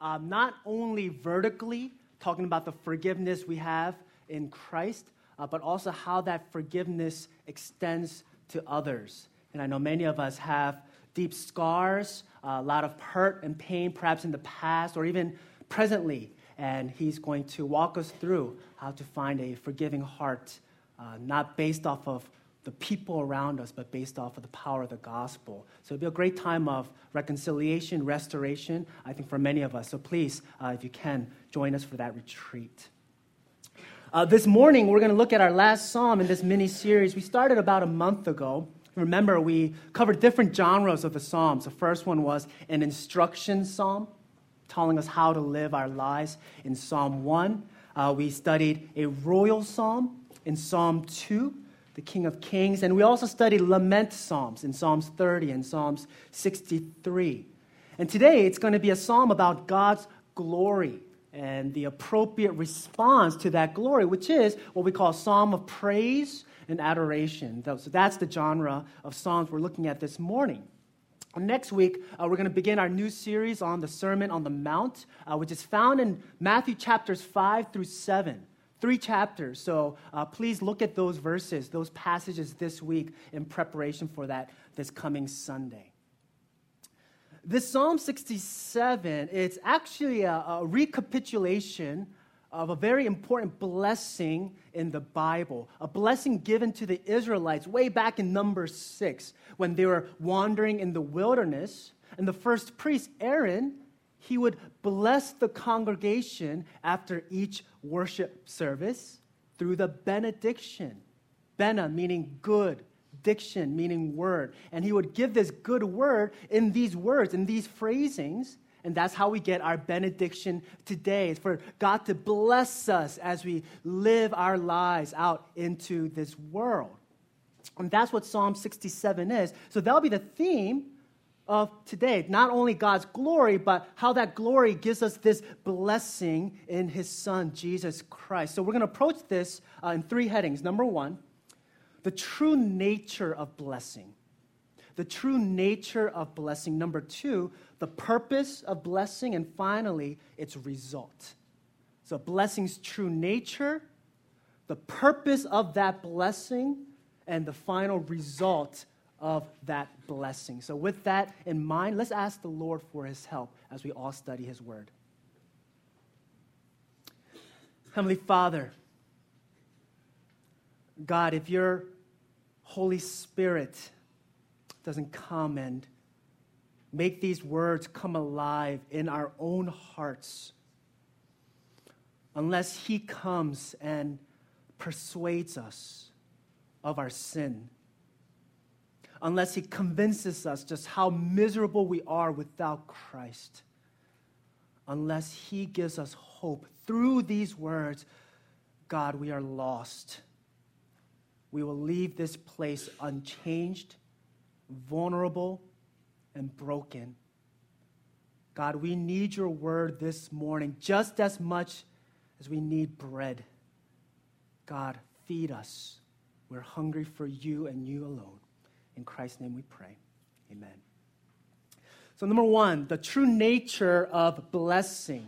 um, not only vertically, talking about the forgiveness we have in Christ, uh, but also how that forgiveness extends to others. And I know many of us have deep scars, uh, a lot of hurt and pain, perhaps in the past or even presently. And he's going to walk us through how to find a forgiving heart, uh, not based off of the people around us, but based off of the power of the gospel. So it'll be a great time of reconciliation, restoration, I think, for many of us. So please, uh, if you can, join us for that retreat. Uh, this morning, we're going to look at our last psalm in this mini series. We started about a month ago. Remember, we covered different genres of the psalms. The first one was an instruction psalm, telling us how to live our lives in Psalm 1. Uh, we studied a royal psalm in Psalm 2 the King of Kings. And we also studied lament psalms in Psalms 30 and Psalms 63. And today it's going to be a psalm about God's glory and the appropriate response to that glory, which is what we call a psalm of praise and adoration. So that's the genre of psalms we're looking at this morning. Next week, uh, we're going to begin our new series on the Sermon on the Mount, uh, which is found in Matthew chapters 5 through 7 three chapters. So uh, please look at those verses, those passages this week in preparation for that this coming Sunday. This Psalm 67, it's actually a, a recapitulation of a very important blessing in the Bible, a blessing given to the Israelites way back in Numbers six when they were wandering in the wilderness. And the first priest, Aaron, he would bless the congregation after each worship service through the benediction. Bene meaning good, diction meaning word. And he would give this good word in these words, in these phrasings. And that's how we get our benediction today. It's for God to bless us as we live our lives out into this world. And that's what Psalm 67 is. So that'll be the theme of today. Not only God's glory, but how that glory gives us this blessing in His Son, Jesus Christ. So we're going to approach this uh, in three headings. Number one, the true nature of blessing. The true nature of blessing. Number two, the purpose of blessing. And finally, its result. So, blessing's true nature, the purpose of that blessing, and the final result of that blessing. So, with that in mind, let's ask the Lord for his help as we all study his word. Heavenly Father, God, if your Holy Spirit doesn't come and make these words come alive in our own hearts, unless He comes and persuades us of our sin, unless He convinces us just how miserable we are without Christ, unless He gives us hope through these words, God, we are lost. We will leave this place unchanged, vulnerable, and broken. God, we need your word this morning just as much as we need bread. God, feed us. We're hungry for you and you alone. In Christ's name we pray. Amen. So, number one, the true nature of blessing.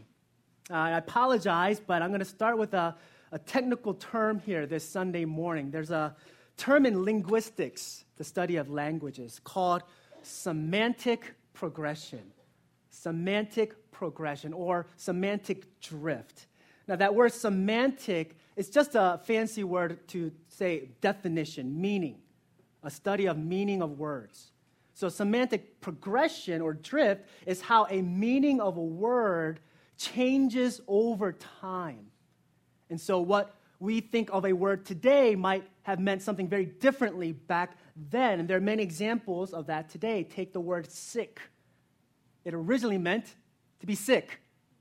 Uh, I apologize, but I'm going to start with a, a technical term here this Sunday morning. There's a term in linguistics, the study of languages, called semantic progression. Semantic progression or semantic drift. Now, that word semantic is just a fancy word to say definition, meaning a study of meaning of words. So, semantic progression or drift is how a meaning of a word changes over time. And so, what we think of a word today might have meant something very differently back then. And there are many examples of that today. Take the word sick. It originally meant to be sick,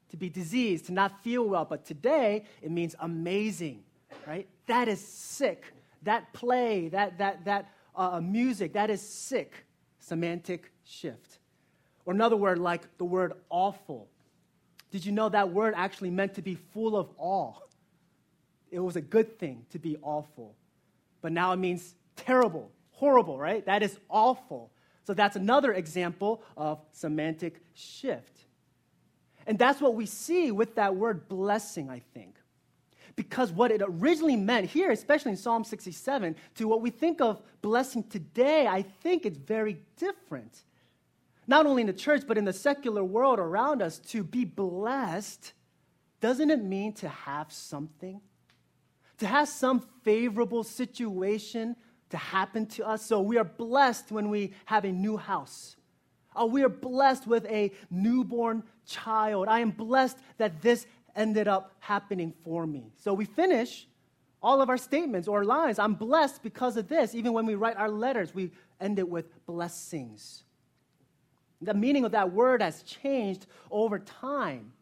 to be diseased, to not feel well. But today, it means amazing, right? That is sick. That play, that, that, that uh, music, that is sick. Semantic shift. Or another word like the word awful. Did you know that word actually meant to be full of awe? It was a good thing to be awful. But now it means terrible, horrible, right? That is awful. So that's another example of semantic shift. And that's what we see with that word blessing, I think. Because what it originally meant here, especially in Psalm 67, to what we think of blessing today, I think it's very different. Not only in the church, but in the secular world around us, to be blessed, doesn't it mean to have something? To have some favorable situation to happen to us. So we are blessed when we have a new house. Uh, we are blessed with a newborn child. I am blessed that this ended up happening for me. So we finish all of our statements or lines. I'm blessed because of this. Even when we write our letters, we end it with blessings. The meaning of that word has changed over time.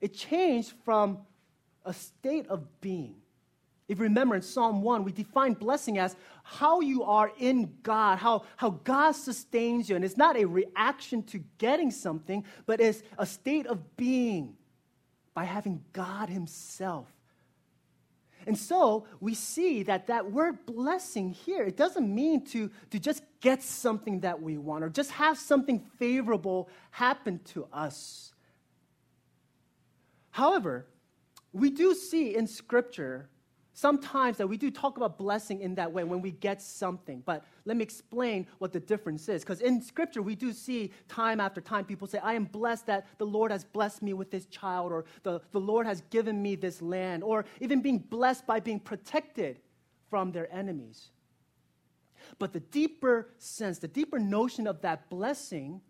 It changed from a state of being if you remember in Psalm 1, we define blessing as how you are in God, how, how God sustains you. And it's not a reaction to getting something, but it's a state of being by having God Himself. And so we see that that word blessing here, it doesn't mean to, to just get something that we want or just have something favorable happen to us. However, we do see in Scripture Sometimes that we do talk about blessing in that way when we get something. But let me explain what the difference is. Because in Scripture, we do see time after time people say, I am blessed that the Lord has blessed me with this child, or the, the Lord has given me this land, or even being blessed by being protected from their enemies. But the deeper sense, the deeper notion of that blessing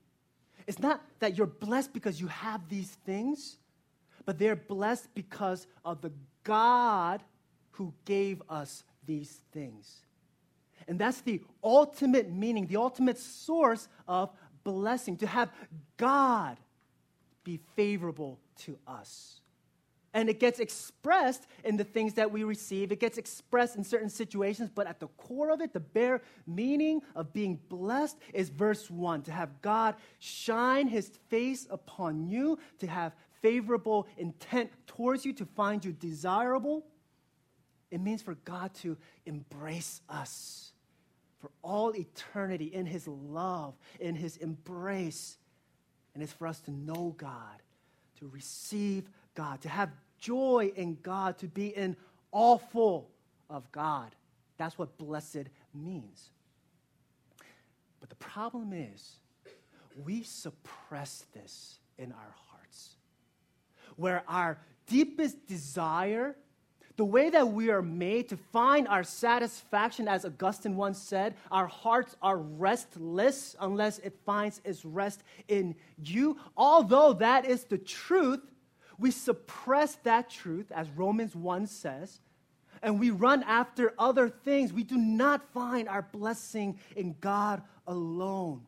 is not that you're blessed because you have these things, but they're blessed because of the God who gave us these things. And that's the ultimate meaning, the ultimate source of blessing, to have God be favorable to us. And it gets expressed in the things that we receive. It gets expressed in certain situations, but at the core of it, the bare meaning of being blessed is verse 1 to have God shine his face upon you, to have favorable intent towards you, to find you desirable. It means for God to embrace us for all eternity in His love, in His embrace. And it's for us to know God, to receive God, to have joy in God, to be in all full of God. That's what blessed means. But the problem is, we suppress this in our hearts, where our deepest desire the way that we are made to find our satisfaction, as Augustine once said, our hearts are restless unless it finds its rest in you. Although that is the truth, we suppress that truth, as Romans 1 says, and we run after other things. We do not find our blessing in God alone.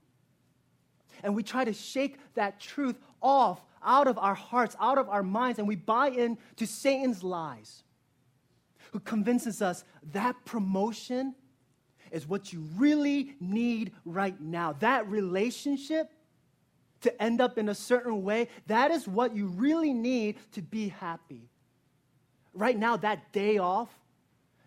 And we try to shake that truth off out of our hearts, out of our minds, and we buy into Satan's lies who convinces us that promotion is what you really need right now. That relationship to end up in a certain way, that is what you really need to be happy. Right now, that day off,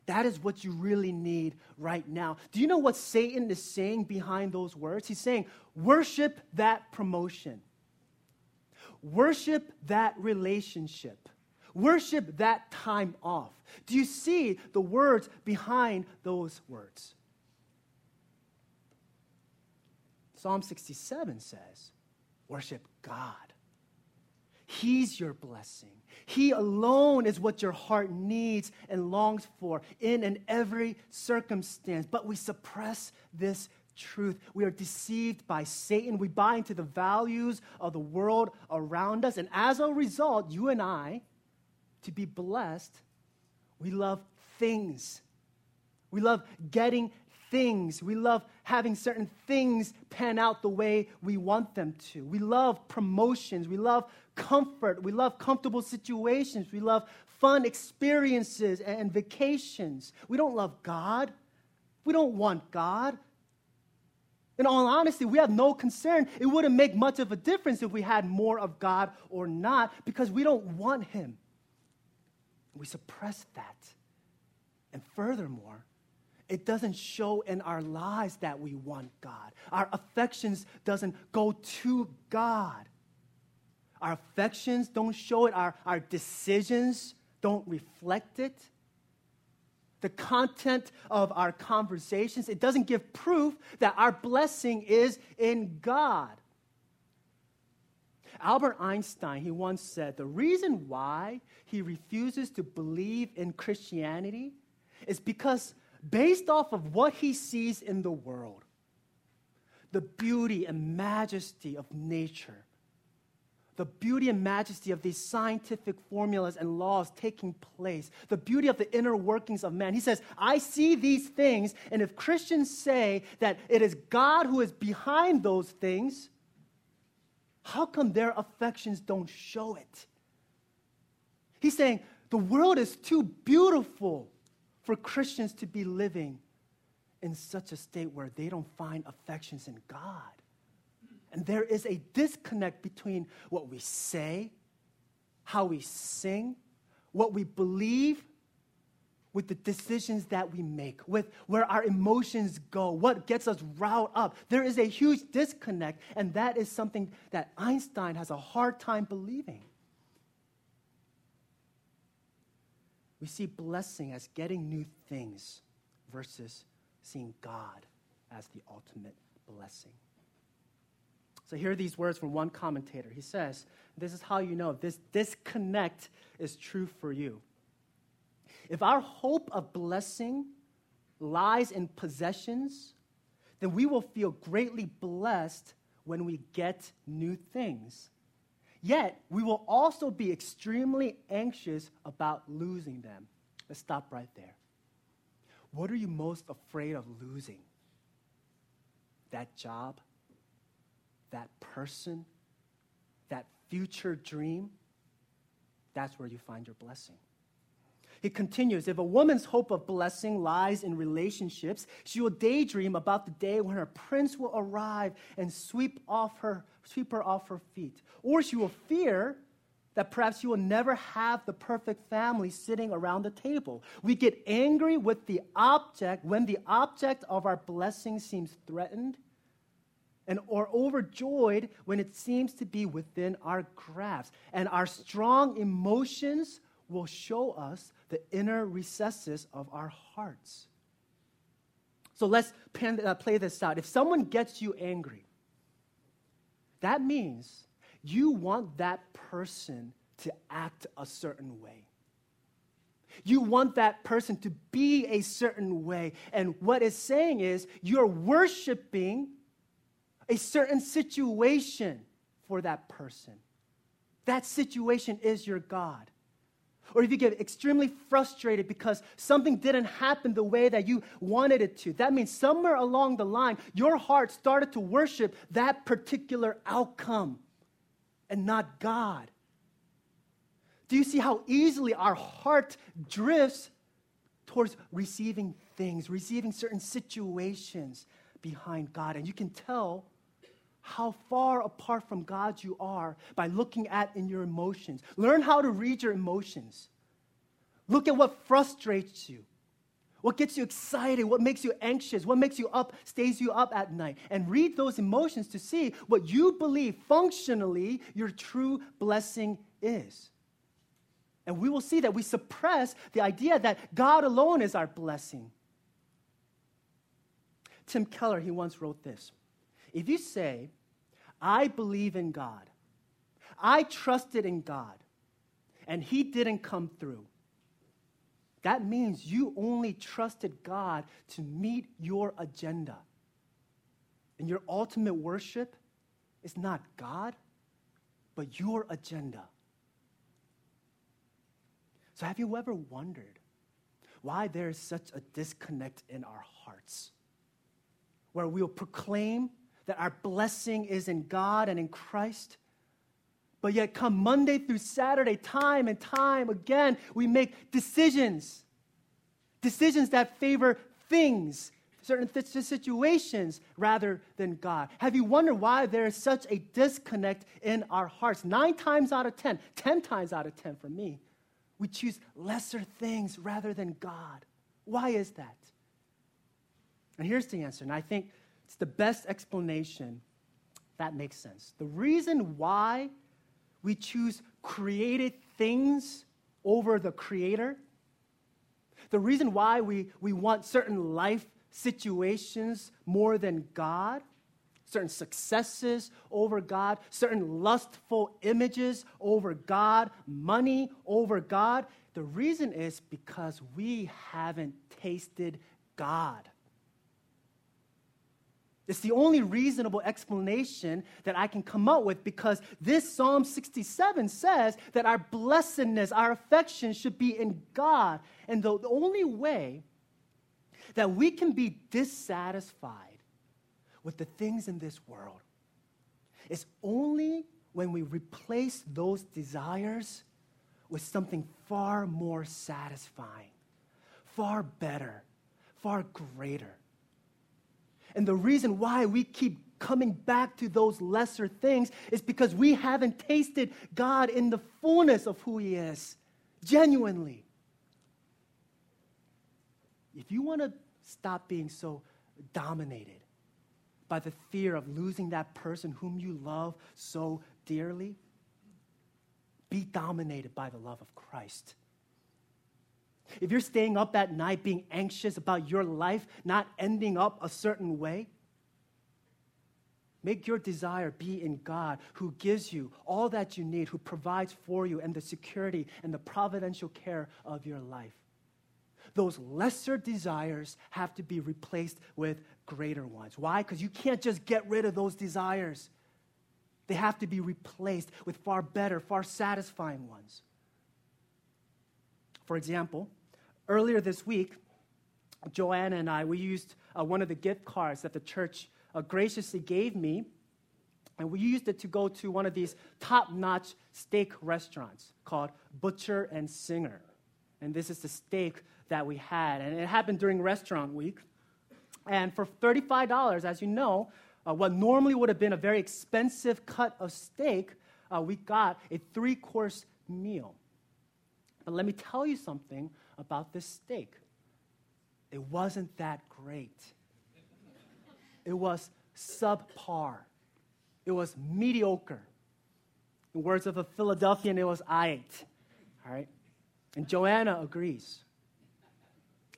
that is what you really need right now. Do you know what Satan is saying behind those words? He's saying, worship that promotion, worship that relationship. Worship that time off. Do you see the words behind those words? Psalm 67 says, Worship God. He's your blessing. He alone is what your heart needs and longs for in and every circumstance. But we suppress this truth. We are deceived by Satan. We buy into the values of the world around us. And as a result, you and I, to be blessed, we love things. We love getting things. We love having certain things pan out the way we want them to. We love promotions. We love comfort. We love comfortable situations. We love fun experiences and vacations. We don't love God. We don't want God. In all honesty, we have no concern. It wouldn't make much of a difference if we had more of God or not because we don't want Him. We suppress that. And furthermore, it doesn't show in our lives that we want God. Our affections doesn't go to God. our affections don't show it, our, our decisions don't reflect it. The content of our conversations, it doesn't give proof that our blessing is in God. Albert Einstein, he once said, the reason why he refuses to believe in Christianity is because, based off of what he sees in the world, the beauty and majesty of nature, the beauty and majesty of these scientific formulas and laws taking place, the beauty of the inner workings of man. He says, I see these things, and if Christians say that it is God who is behind those things, how come their affections don't show it? He's saying the world is too beautiful for Christians to be living in such a state where they don't find affections in God. And there is a disconnect between what we say, how we sing, what we believe, with the decisions that we make, with where our emotions go, what gets us riled up. There is a huge disconnect, and that is something that Einstein has a hard time believing. We see blessing as getting new things versus seeing God as the ultimate blessing. So here are these words from one commentator. He says, This is how you know this disconnect is true for you. If our hope of blessing lies in possessions, then we will feel greatly blessed when we get new things. Yet, we will also be extremely anxious about losing them. Let's stop right there. What are you most afraid of losing? That job? That person? That future dream? That's where you find your blessing. He continues If a woman's hope of blessing lies in relationships, she will daydream about the day when her prince will arrive and sweep, off her, sweep her off her feet. Or she will fear that perhaps she will never have the perfect family sitting around the table. We get angry with the object when the object of our blessing seems threatened and or overjoyed when it seems to be within our grasp. And our strong emotions will show us the inner recesses of our hearts. So let's uh, play this out. If someone gets you angry, that means you want that person to act a certain way. You want that person to be a certain way. And what it's saying is you're worshiping a certain situation for that person. That situation is your God or if you get extremely frustrated because something didn't happen the way that you wanted it to, that means somewhere along the line, your heart started to worship that particular outcome and not God. Do you see how easily our heart drifts towards receiving things, receiving certain situations behind God? And you can tell how far apart from God you are by looking at in your emotions. Learn how to read your emotions. Look at what frustrates you. What gets you excited? What makes you anxious? What makes you up, stays you up at night? And read those emotions to see what you believe functionally your true blessing is. And we will see that we suppress the idea that God alone is our blessing. Tim Keller, he once wrote this If you say, I believe in God. I trusted in God, and He didn't come through. That means you only trusted God to meet your agenda. And your ultimate worship is not God, but your agenda. So, have you ever wondered why there is such a disconnect in our hearts? Where we'll proclaim that our blessing is in God and in Christ. But yet, come Monday through Saturday, time and time again, we make decisions. Decisions that favor things, certain th- situations, rather than God. Have you wondered why there is such a disconnect in our hearts? Nine times out of ten, ten times out of ten for me, we choose lesser things rather than God. Why is that? And here's the answer. And I think it's the best explanation that makes sense. The reason why we choose created things over the Creator. The reason why we, we want certain life situations more than God, certain successes over God, certain lustful images over God, money over God, the reason is because we haven't tasted God. It's the only reasonable explanation that I can come up with because this Psalm 67 says that our blessedness, our affection should be in God. And the, the only way that we can be dissatisfied with the things in this world is only when we replace those desires with something far more satisfying, far better, far greater. And the reason why we keep coming back to those lesser things is because we haven't tasted God in the fullness of who He is, genuinely. If you want to stop being so dominated by the fear of losing that person whom you love so dearly, be dominated by the love of Christ. If you're staying up at night being anxious about your life not ending up a certain way, make your desire be in God who gives you all that you need, who provides for you and the security and the providential care of your life. Those lesser desires have to be replaced with greater ones. Why? Because you can't just get rid of those desires. They have to be replaced with far better, far satisfying ones. For example, Earlier this week, Joanna and I, we used uh, one of the gift cards that the church uh, graciously gave me, and we used it to go to one of these top notch steak restaurants called Butcher and Singer. And this is the steak that we had. And it happened during restaurant week. And for $35, as you know, uh, what normally would have been a very expensive cut of steak, uh, we got a three course meal. But let me tell you something about this steak. It wasn't that great. It was subpar. It was mediocre. In words of a Philadelphian, it was I ate. All right? And Joanna agrees.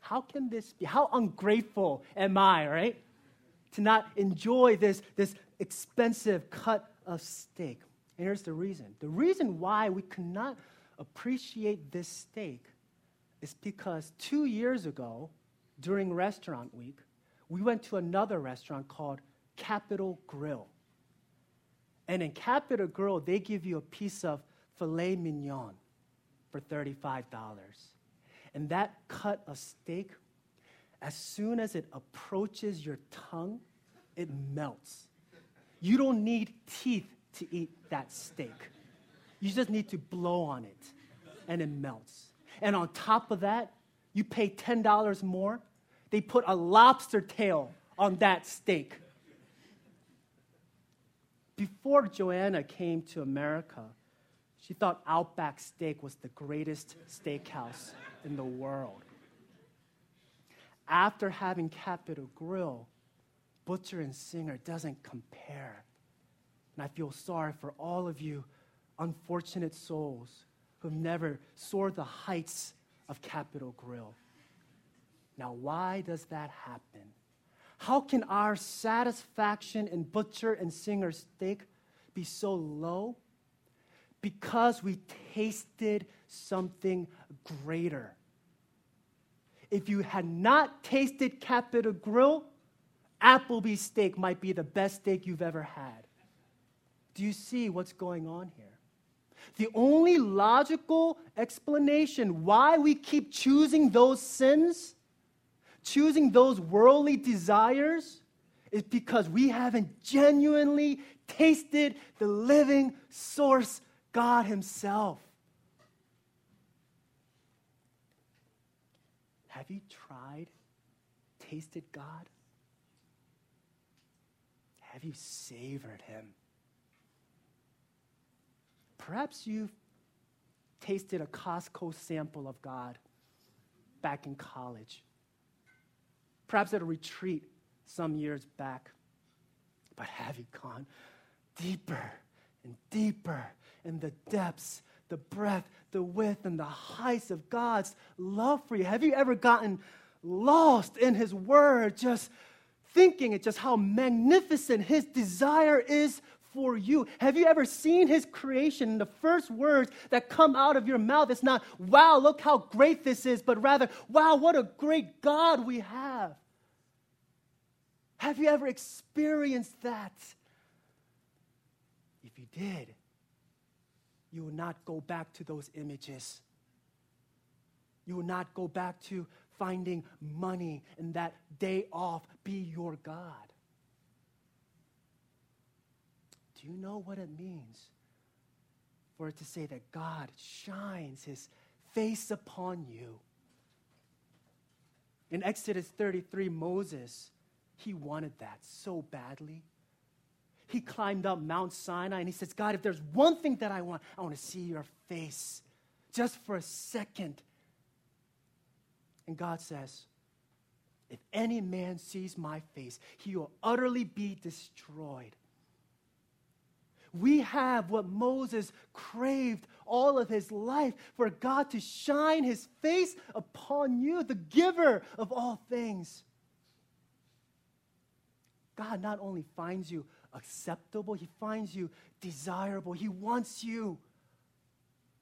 How can this be? How ungrateful am I, right? To not enjoy this, this expensive cut of steak. And here's the reason. The reason why we cannot appreciate this steak is because two years ago, during restaurant week, we went to another restaurant called Capital Grille. And in Capital Grille, they give you a piece of filet mignon for $35. And that cut of steak, as soon as it approaches your tongue, it melts. You don't need teeth to eat that steak. You just need to blow on it, and it melts. And on top of that, you pay $10 more. They put a lobster tail on that steak. Before Joanna came to America, she thought Outback Steak was the greatest steakhouse in the world. After having Capital Grille, Butcher and Singer doesn't compare. And I feel sorry for all of you unfortunate souls who've never soared the heights of Capital Grille. Now, why does that happen? How can our satisfaction in butcher and singer steak be so low? Because we tasted something greater. If you had not tasted Capital Grille, Applebee's steak might be the best steak you've ever had. Do you see what's going on here? The only logical explanation why we keep choosing those sins, choosing those worldly desires, is because we haven't genuinely tasted the living source, God Himself. Have you tried, tasted God? Have you savored Him? Perhaps you've tasted a Costco sample of God back in college. Perhaps at a retreat some years back. But have you gone deeper and deeper in the depths, the breadth, the width, and the heights of God's love for you? Have you ever gotten lost in His Word, just thinking it, just how magnificent His desire is for you. Have you ever seen his creation? The first words that come out of your mouth is not, wow, look how great this is, but rather, wow, what a great God we have. Have you ever experienced that? If you did, you will not go back to those images. You will not go back to finding money and that day off be your God. Do you know what it means for it to say that God shines his face upon you? In Exodus 33, Moses, he wanted that so badly. He climbed up Mount Sinai and he says, God, if there's one thing that I want, I want to see your face just for a second. And God says, If any man sees my face, he will utterly be destroyed. We have what Moses craved all of his life for God to shine his face upon you, the giver of all things. God not only finds you acceptable, he finds you desirable. He wants you.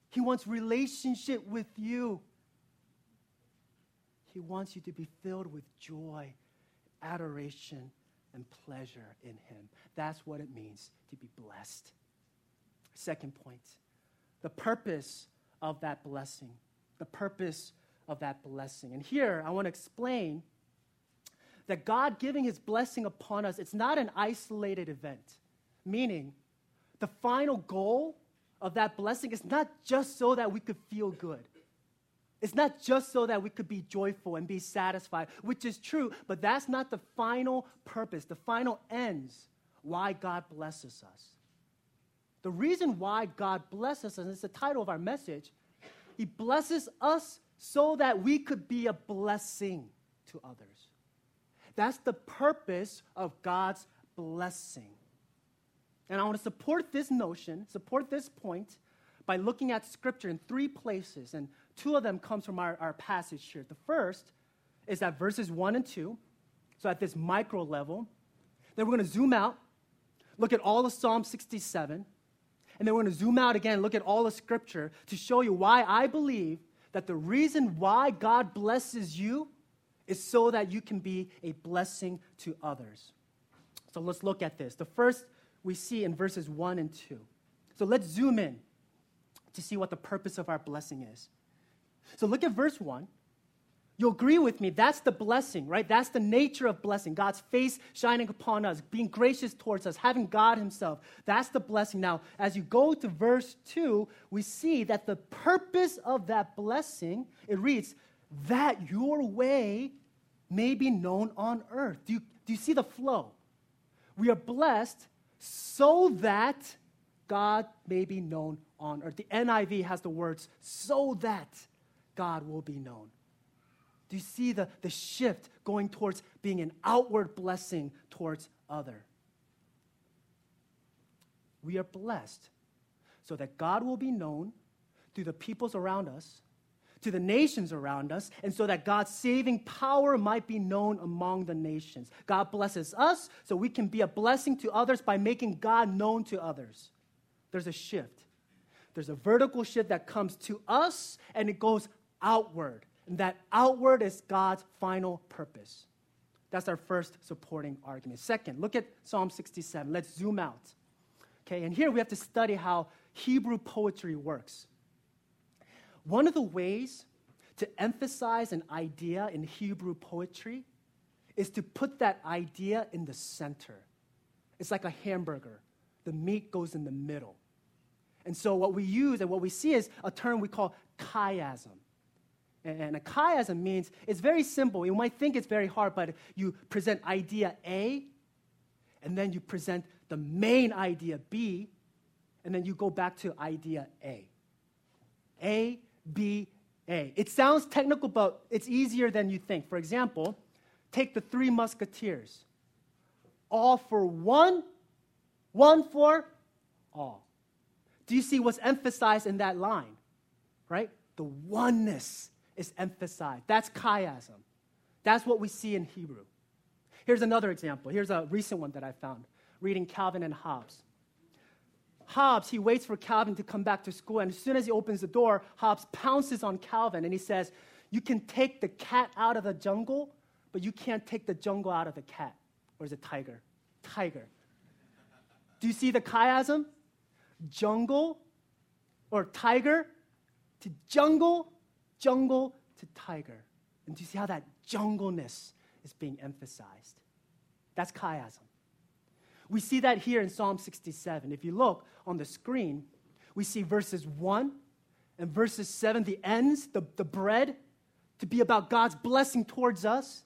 He wants relationship with you. He wants you to be filled with joy, adoration, and pleasure in Him. That's what it means to be blessed. Second point the purpose of that blessing. The purpose of that blessing. And here I want to explain that God giving His blessing upon us, it's not an isolated event. Meaning, the final goal of that blessing is not just so that we could feel good. It's not just so that we could be joyful and be satisfied, which is true, but that's not the final purpose, the final ends why God blesses us. The reason why God blesses us, and it's the title of our message, He blesses us so that we could be a blessing to others. That's the purpose of God's blessing. And I want to support this notion, support this point, by looking at Scripture in three places. And Two of them comes from our, our passage here. The first is that verses 1 and 2, so at this micro level. Then we're going to zoom out, look at all of Psalm 67, and then we're going to zoom out again, look at all of Scripture to show you why I believe that the reason why God blesses you is so that you can be a blessing to others. So let's look at this. The first we see in verses 1 and 2. So let's zoom in to see what the purpose of our blessing is. So look at verse 1. You'll agree with me, that's the blessing, right? That's the nature of blessing. God's face shining upon us, being gracious towards us, having God Himself. That's the blessing. Now, as you go to verse 2, we see that the purpose of that blessing, it reads, that your way may be known on earth. Do you, do you see the flow? We are blessed so that God may be known on earth. The NIV has the words, so that God will be known. Do you see the, the shift going towards being an outward blessing towards other? We are blessed so that God will be known through the peoples around us, to the nations around us, and so that God's saving power might be known among the nations. God blesses us so we can be a blessing to others by making God known to others. There's a shift. There's a vertical shift that comes to us and it goes outward. And that outward is God's final purpose. That's our first supporting argument. Second, look at Psalm 67. Let's zoom out. Okay, and here we have to study how Hebrew poetry works. One of the ways to emphasize an idea in Hebrew poetry is to put that idea in the center. It's like a hamburger, the meat goes in the middle. And so, what we use and what we see is a term we call chiasm. And a chiasm means it's very simple. You might think it's very hard, but you present idea A, and then you present the main idea B, and then you go back to idea A. A, B, A. It sounds technical, but it's easier than you think. For example, take the three musketeers all for one, one for all. Do you see what's emphasized in that line? Right? The oneness is emphasized. That's chiasm. That's what we see in Hebrew. Here's another example. Here's a recent one that I found reading Calvin and Hobbes. Hobbes, he waits for Calvin to come back to school, and as soon as he opens the door, Hobbes pounces on Calvin and he says, You can take the cat out of the jungle, but you can't take the jungle out of the cat. Or is it tiger? Tiger. Do you see the chiasm? Jungle or tiger to jungle, jungle to tiger. And do you see how that jungleness is being emphasized? That's chiasm. We see that here in Psalm 67. If you look on the screen, we see verses 1 and verses 7, the ends, the, the bread, to be about God's blessing towards us.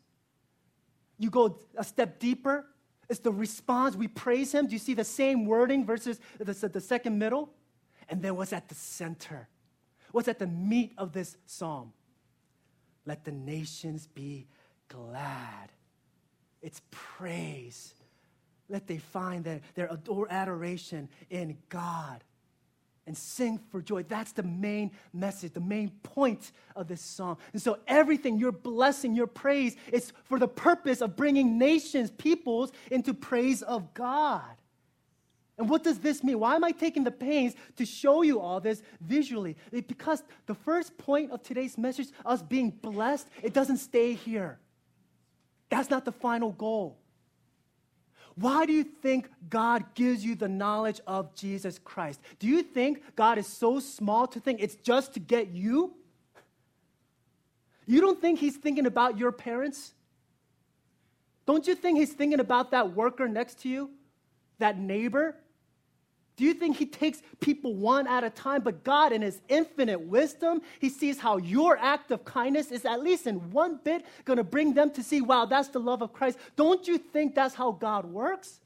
You go a step deeper, it's the response. We praise Him. Do you see the same wording versus the, the second middle? And then what's at the center? What's at the meat of this psalm? Let the nations be glad. It's praise let they find their, their adore adoration in God and sing for joy. That's the main message, the main point of this song. And so everything, your blessing, your praise, is for the purpose of bringing nations, peoples into praise of God. And what does this mean? Why am I taking the pains to show you all this visually? Because the first point of today's message, us being blessed, it doesn't stay here. That's not the final goal. Why do you think God gives you the knowledge of Jesus Christ? Do you think God is so small to think it's just to get you? You don't think He's thinking about your parents? Don't you think He's thinking about that worker next to you? That neighbor? Do you think he takes people one at a time? But God, in his infinite wisdom, he sees how your act of kindness is at least in one bit going to bring them to see, wow, that's the love of Christ. Don't you think that's how God works?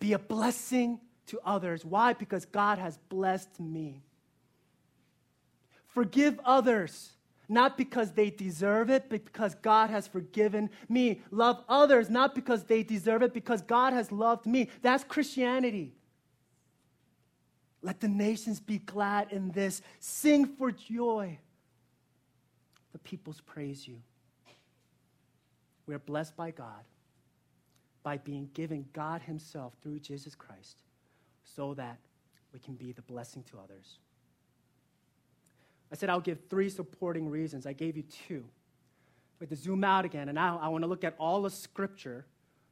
Be a blessing to others. Why? Because God has blessed me. Forgive others, not because they deserve it, but because God has forgiven me. Love others, not because they deserve it, because God has loved me. That's Christianity. Let the nations be glad in this. Sing for joy. The peoples praise you. We are blessed by God by being given God Himself through Jesus Christ so that we can be the blessing to others. I said I'll give three supporting reasons. I gave you two. But to zoom out again, and now I want to look at all the scripture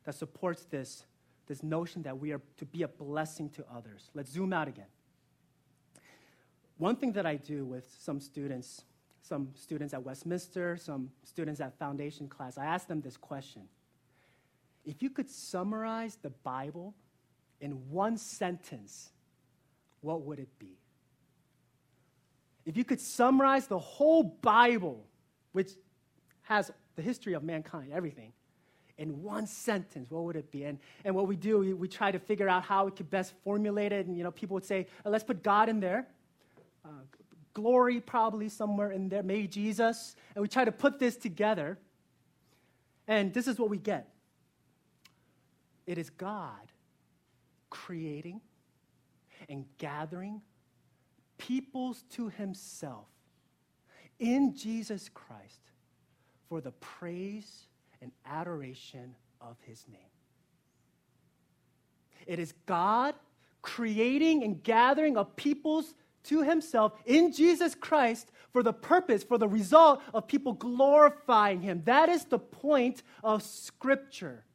that supports this, this notion that we are to be a blessing to others. Let's zoom out again. One thing that I do with some students, some students at Westminster, some students at foundation class, I ask them this question. If you could summarize the Bible in one sentence, what would it be? If you could summarize the whole Bible, which has the history of mankind, everything, in one sentence, what would it be? And, and what we do, we, we try to figure out how we could best formulate it. And, you know, people would say, let's put God in there uh, glory probably somewhere in there, maybe Jesus. And we try to put this together. And this is what we get it is God creating and gathering peoples to himself in Jesus Christ for the praise and adoration of his name. It is God creating and gathering a peoples to himself in Jesus Christ for the purpose, for the result of people glorifying him. That is the point of Scripture.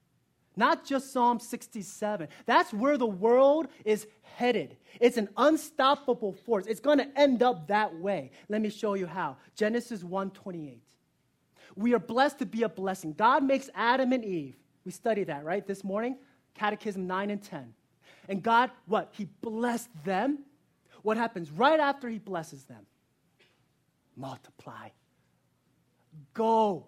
Not just Psalm 67. That's where the world is headed. It's an unstoppable force. It's going to end up that way. Let me show you how. Genesis 1:28. We are blessed to be a blessing. God makes Adam and Eve. We studied that, right? This morning, Catechism 9 and 10. And God, what? He blessed them what happens right after he blesses them? Multiply. Go.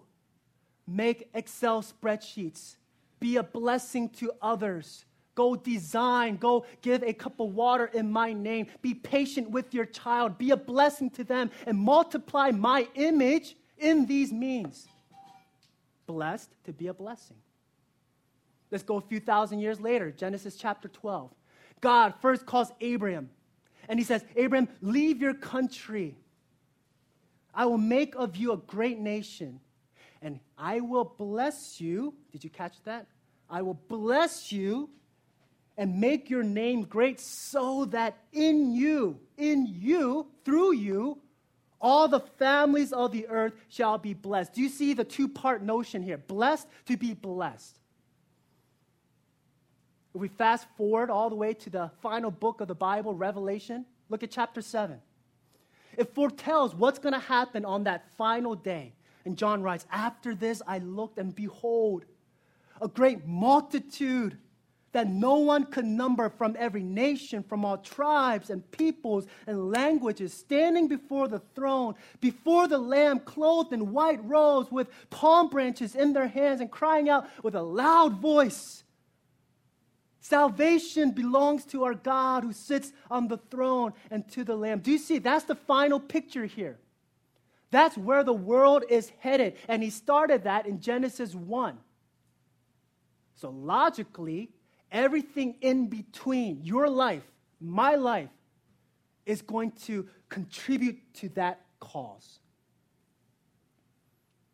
Make Excel spreadsheets. Be a blessing to others. Go design. Go give a cup of water in my name. Be patient with your child. Be a blessing to them and multiply my image in these means. Blessed to be a blessing. Let's go a few thousand years later, Genesis chapter 12. God first calls Abraham And he says, Abraham, leave your country. I will make of you a great nation, and I will bless you. Did you catch that? I will bless you and make your name great so that in you, in you, through you, all the families of the earth shall be blessed. Do you see the two part notion here? Blessed to be blessed. If we fast forward all the way to the final book of the Bible, Revelation, look at chapter 7. It foretells what's going to happen on that final day. And John writes, After this I looked, and behold, a great multitude that no one could number from every nation, from all tribes and peoples and languages, standing before the throne, before the Lamb, clothed in white robes, with palm branches in their hands, and crying out with a loud voice Salvation belongs to our God who sits on the throne and to the Lamb. Do you see? That's the final picture here. That's where the world is headed. And he started that in Genesis 1. So logically, everything in between your life, my life, is going to contribute to that cause.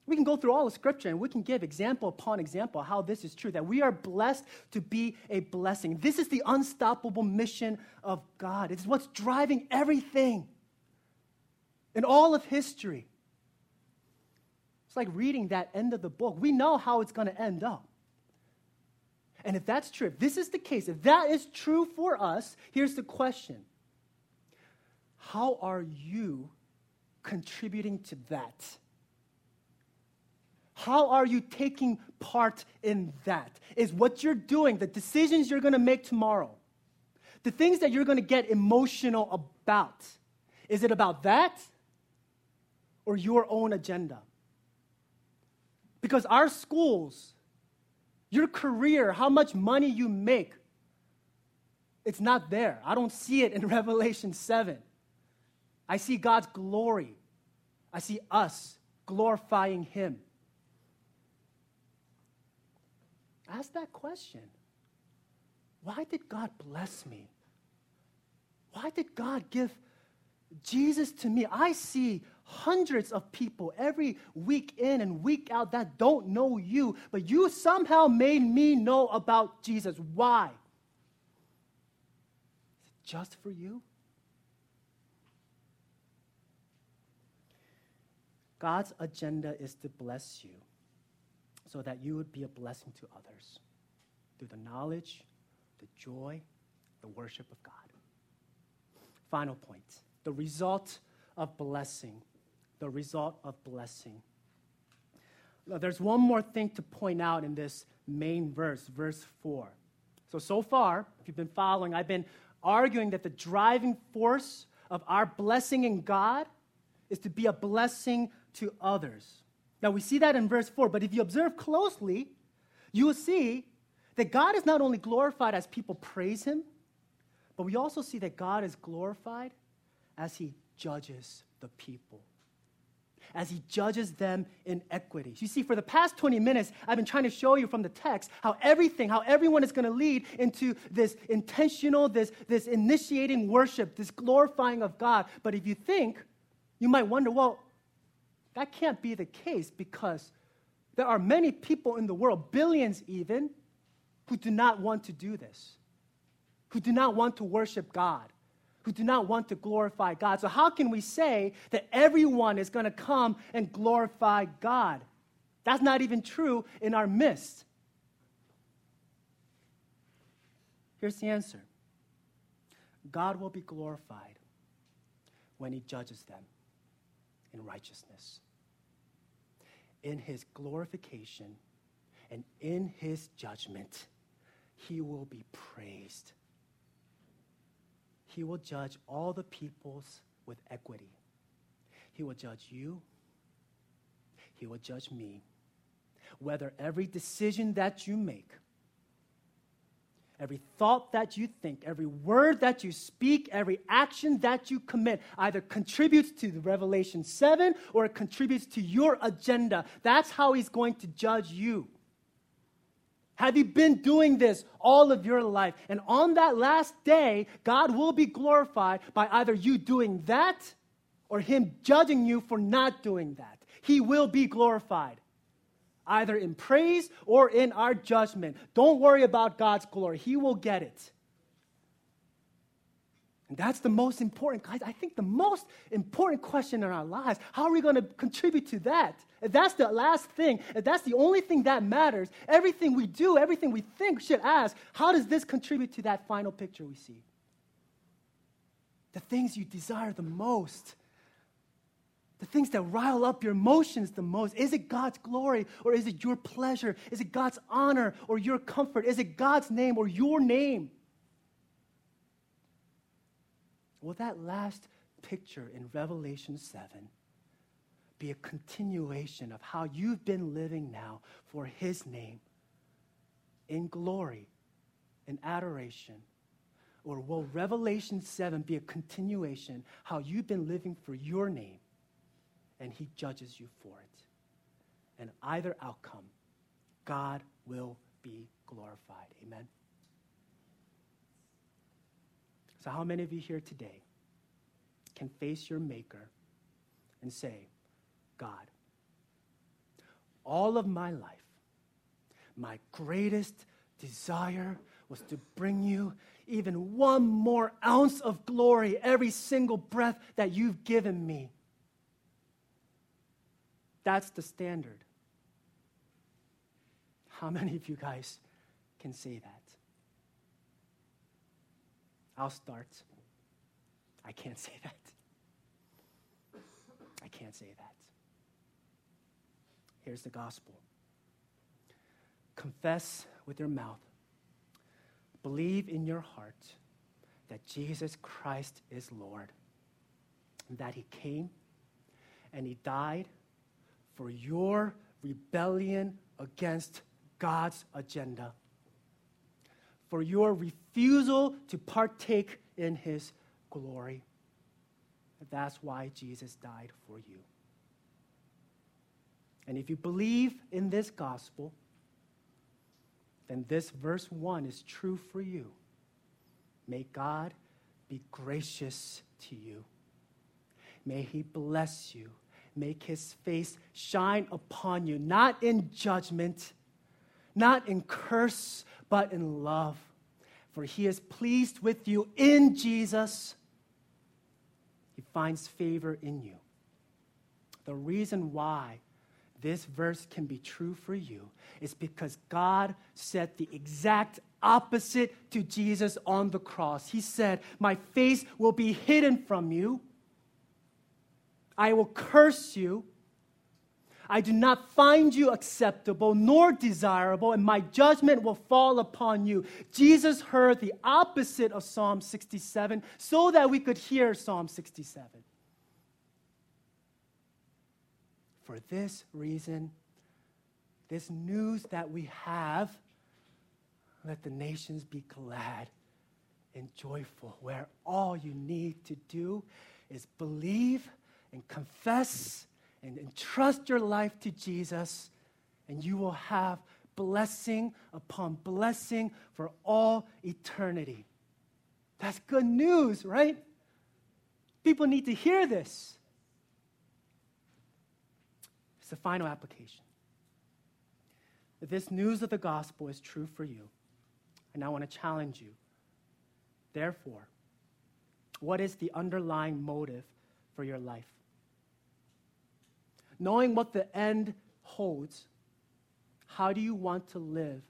We can go through all the scripture and we can give example upon example how this is true, that we are blessed to be a blessing. This is the unstoppable mission of God. It's what's driving everything in all of history. It's like reading that end of the book. We know how it's going to end up. And if that's true, if this is the case, if that is true for us, here's the question How are you contributing to that? How are you taking part in that? Is what you're doing, the decisions you're going to make tomorrow, the things that you're going to get emotional about, is it about that or your own agenda? Because our schools, your career, how much money you make, it's not there. I don't see it in Revelation 7. I see God's glory. I see us glorifying Him. Ask that question. Why did God bless me? Why did God give Jesus to me? I see hundreds of people every week in and week out that don't know you, but you somehow made me know about Jesus. Why? Is it just for you? God's agenda is to bless you so that you would be a blessing to others through the knowledge, the joy, the worship of God. Final point the result of blessing. The result of blessing. Now, there's one more thing to point out in this main verse, verse 4. So, so far, if you've been following, I've been arguing that the driving force of our blessing in God is to be a blessing to others. Now we see that in verse 4, but if you observe closely, you will see that God is not only glorified as people praise him, but we also see that God is glorified as he judges the people, as he judges them in equity. You see, for the past 20 minutes, I've been trying to show you from the text how everything, how everyone is going to lead into this intentional, this, this initiating worship, this glorifying of God. But if you think, you might wonder, well, that can't be the case because there are many people in the world, billions even, who do not want to do this, who do not want to worship God, who do not want to glorify God. So, how can we say that everyone is going to come and glorify God? That's not even true in our midst. Here's the answer God will be glorified when He judges them in righteousness. In his glorification and in his judgment, he will be praised. He will judge all the peoples with equity. He will judge you. He will judge me. Whether every decision that you make every thought that you think, every word that you speak, every action that you commit either contributes to the Revelation 7 or it contributes to your agenda. That's how he's going to judge you. Have you been doing this all of your life? And on that last day, God will be glorified by either you doing that or Him judging you for not doing that. He will be glorified, either in praise or in our judgment. Don't worry about God's glory, He will get it. And that's the most important, guys. I think the most important question in our lives. How are we going to contribute to that? If that's the last thing, if that's the only thing that matters, everything we do, everything we think should ask, how does this contribute to that final picture we see? The things you desire the most, the things that rile up your emotions the most. Is it God's glory or is it your pleasure? Is it God's honor or your comfort? Is it God's name or your name? Will that last picture in Revelation 7 be a continuation of how you've been living now for His name in glory in adoration? Or will Revelation 7 be a continuation how you've been living for your name and He judges you for it? And either outcome, God will be glorified. Amen. So, how many of you here today can face your Maker and say, God, all of my life, my greatest desire was to bring you even one more ounce of glory every single breath that you've given me. That's the standard. How many of you guys can say that? I'll start. I can't say that. I can't say that. Here's the gospel confess with your mouth, believe in your heart that Jesus Christ is Lord, that He came and He died for your rebellion against God's agenda for your refusal to partake in his glory. That's why Jesus died for you. And if you believe in this gospel, then this verse 1 is true for you. May God be gracious to you. May he bless you. Make his face shine upon you, not in judgment, not in curse, but in love. For he is pleased with you in Jesus. He finds favor in you. The reason why this verse can be true for you is because God said the exact opposite to Jesus on the cross. He said, My face will be hidden from you, I will curse you. I do not find you acceptable nor desirable, and my judgment will fall upon you. Jesus heard the opposite of Psalm 67 so that we could hear Psalm 67. For this reason, this news that we have, let the nations be glad and joyful, where all you need to do is believe and confess and entrust your life to Jesus, and you will have blessing upon blessing for all eternity. That's good news, right? People need to hear this. It's the final application. If this news of the gospel is true for you, and I want to challenge you. Therefore, what is the underlying motive for your life? Knowing what the end holds, how do you want to live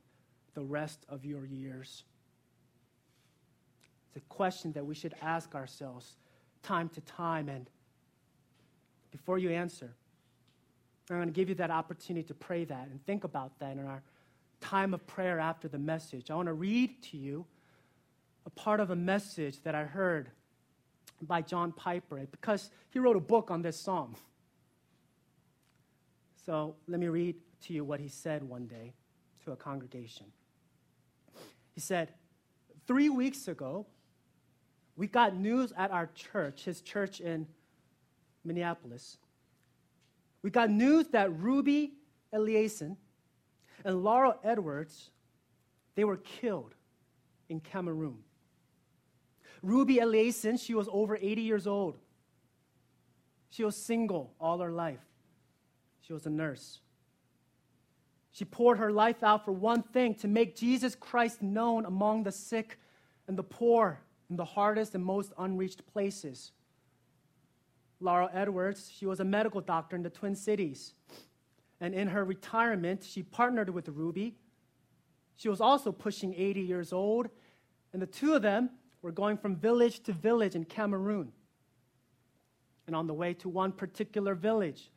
the rest of your years? It's a question that we should ask ourselves time to time. And before you answer, I'm going to give you that opportunity to pray that and think about that in our time of prayer after the message. I want to read to you a part of a message that I heard by John Piper because he wrote a book on this psalm. So let me read to you what he said one day to a congregation. He said, Three weeks ago, we got news at our church, his church in Minneapolis. We got news that Ruby Eliason and Laura Edwards they were killed in Cameroon. Ruby Eliason, she was over 80 years old. She was single all her life. She was a nurse. She poured her life out for one thing to make Jesus Christ known among the sick and the poor in the hardest and most unreached places. Laura Edwards, she was a medical doctor in the Twin Cities. And in her retirement, she partnered with Ruby. She was also pushing 80 years old, and the two of them were going from village to village in Cameroon. And on the way to one particular village,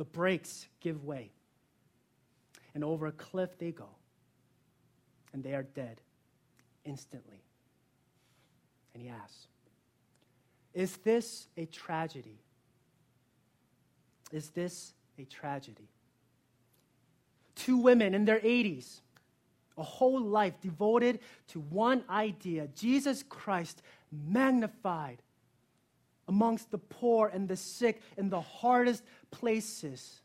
the brakes give way. And over a cliff they go. And they are dead instantly. And he asks, Is this a tragedy? Is this a tragedy? Two women in their 80s, a whole life devoted to one idea Jesus Christ magnified amongst the poor and the sick in the hardest places.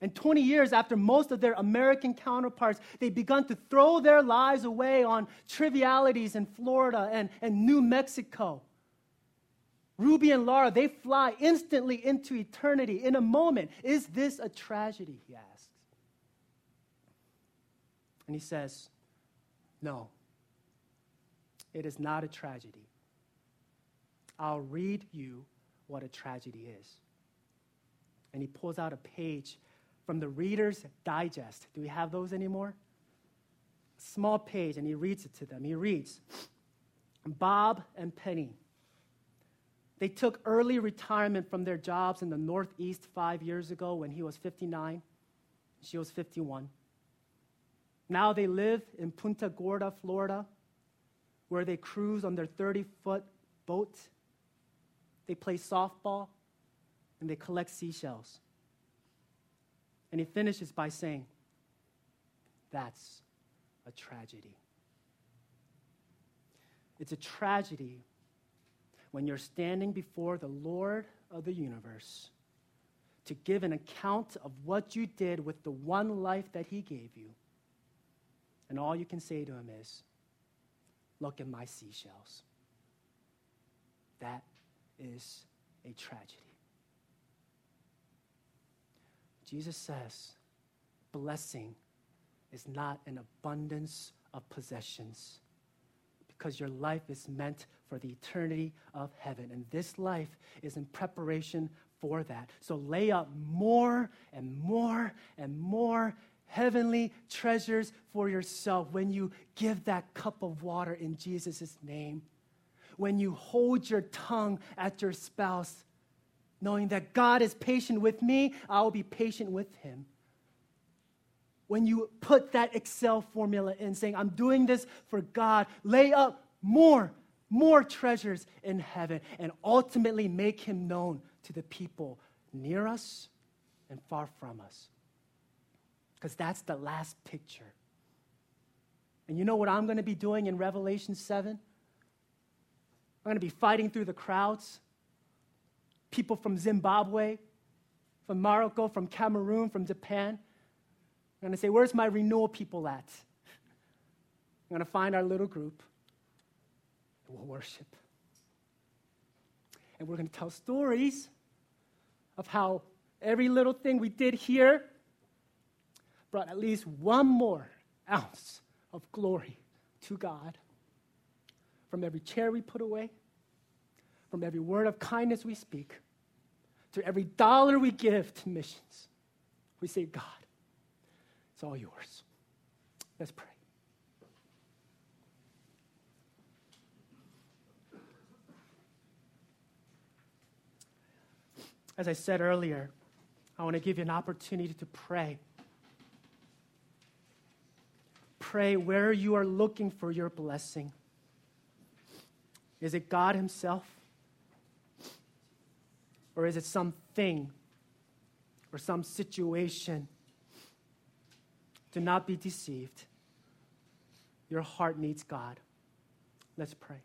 And 20 years after most of their American counterparts, they've begun to throw their lives away on trivialities in Florida and, and New Mexico. Ruby and Laura, they fly instantly into eternity in a moment. Is this a tragedy? He asks. And he says, No, it is not a tragedy. I'll read you what a tragedy is. And he pulls out a page from the Reader's Digest. Do we have those anymore? A small page, and he reads it to them. He reads Bob and Penny. They took early retirement from their jobs in the Northeast five years ago when he was 59. She was 51. Now they live in Punta Gorda, Florida, where they cruise on their 30 foot boat. They play softball and they collect seashells. And he finishes by saying, That's a tragedy. It's a tragedy when you're standing before the Lord of the universe to give an account of what you did with the one life that he gave you. And all you can say to him is, Look at my seashells. That is a tragedy. Jesus says, blessing is not an abundance of possessions because your life is meant for the eternity of heaven. And this life is in preparation for that. So lay up more and more and more heavenly treasures for yourself when you give that cup of water in Jesus' name. When you hold your tongue at your spouse, knowing that God is patient with me, I'll be patient with him. When you put that Excel formula in, saying, I'm doing this for God, lay up more, more treasures in heaven, and ultimately make him known to the people near us and far from us because that's the last picture. And you know what I'm going to be doing in Revelation 7? I'm going to be fighting through the crowds. People from Zimbabwe, from Morocco, from Cameroon, from Japan. I'm going to say, Where's my renewal people at? I'm going to find our little group and we'll worship. And we're going to tell stories of how every little thing we did here brought at least one more ounce of glory to God. From every chair we put away, from every word of kindness we speak, to every dollar we give to missions, we say, God, it's all yours. Let's pray. As I said earlier, I want to give you an opportunity to pray pray where you are looking for your blessing. Is it God Himself? Or is it something or some situation? Do not be deceived. Your heart needs God. Let's pray.